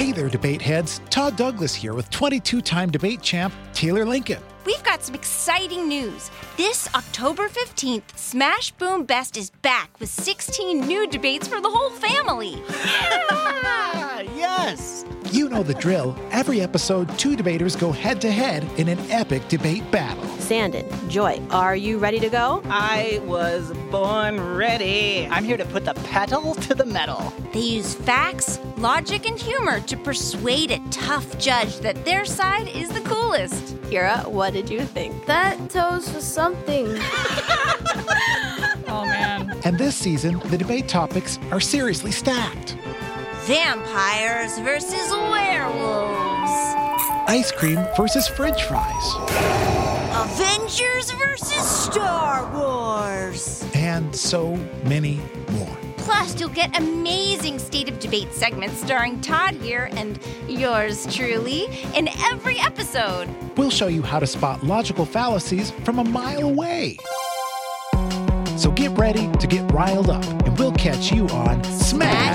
Hey there, debate heads. Todd Douglas here with 22 time debate champ Taylor Lincoln. We've got some exciting news. This October 15th, Smash Boom Best is back with 16 new debates for the whole family. Yes! You know the drill. Every episode, two debaters go head to head in an epic debate battle. Sanden, Joy, are you ready to go? I was born ready. I'm here to put the pedal to the metal. They use facts, logic, and humor to persuade a tough judge that their side is the coolest. Kira, what did you think? That toast was something. And this season, the debate topics are seriously stacked Vampires versus werewolves. ice cream versus french fries, Avengers versus Star Wars. and so many more. Plus, you'll get amazing State of Debate segments starring Todd here and yours truly in every episode. We'll show you how to spot logical fallacies from a mile away. So get ready to get riled up, and we'll catch you on Smash.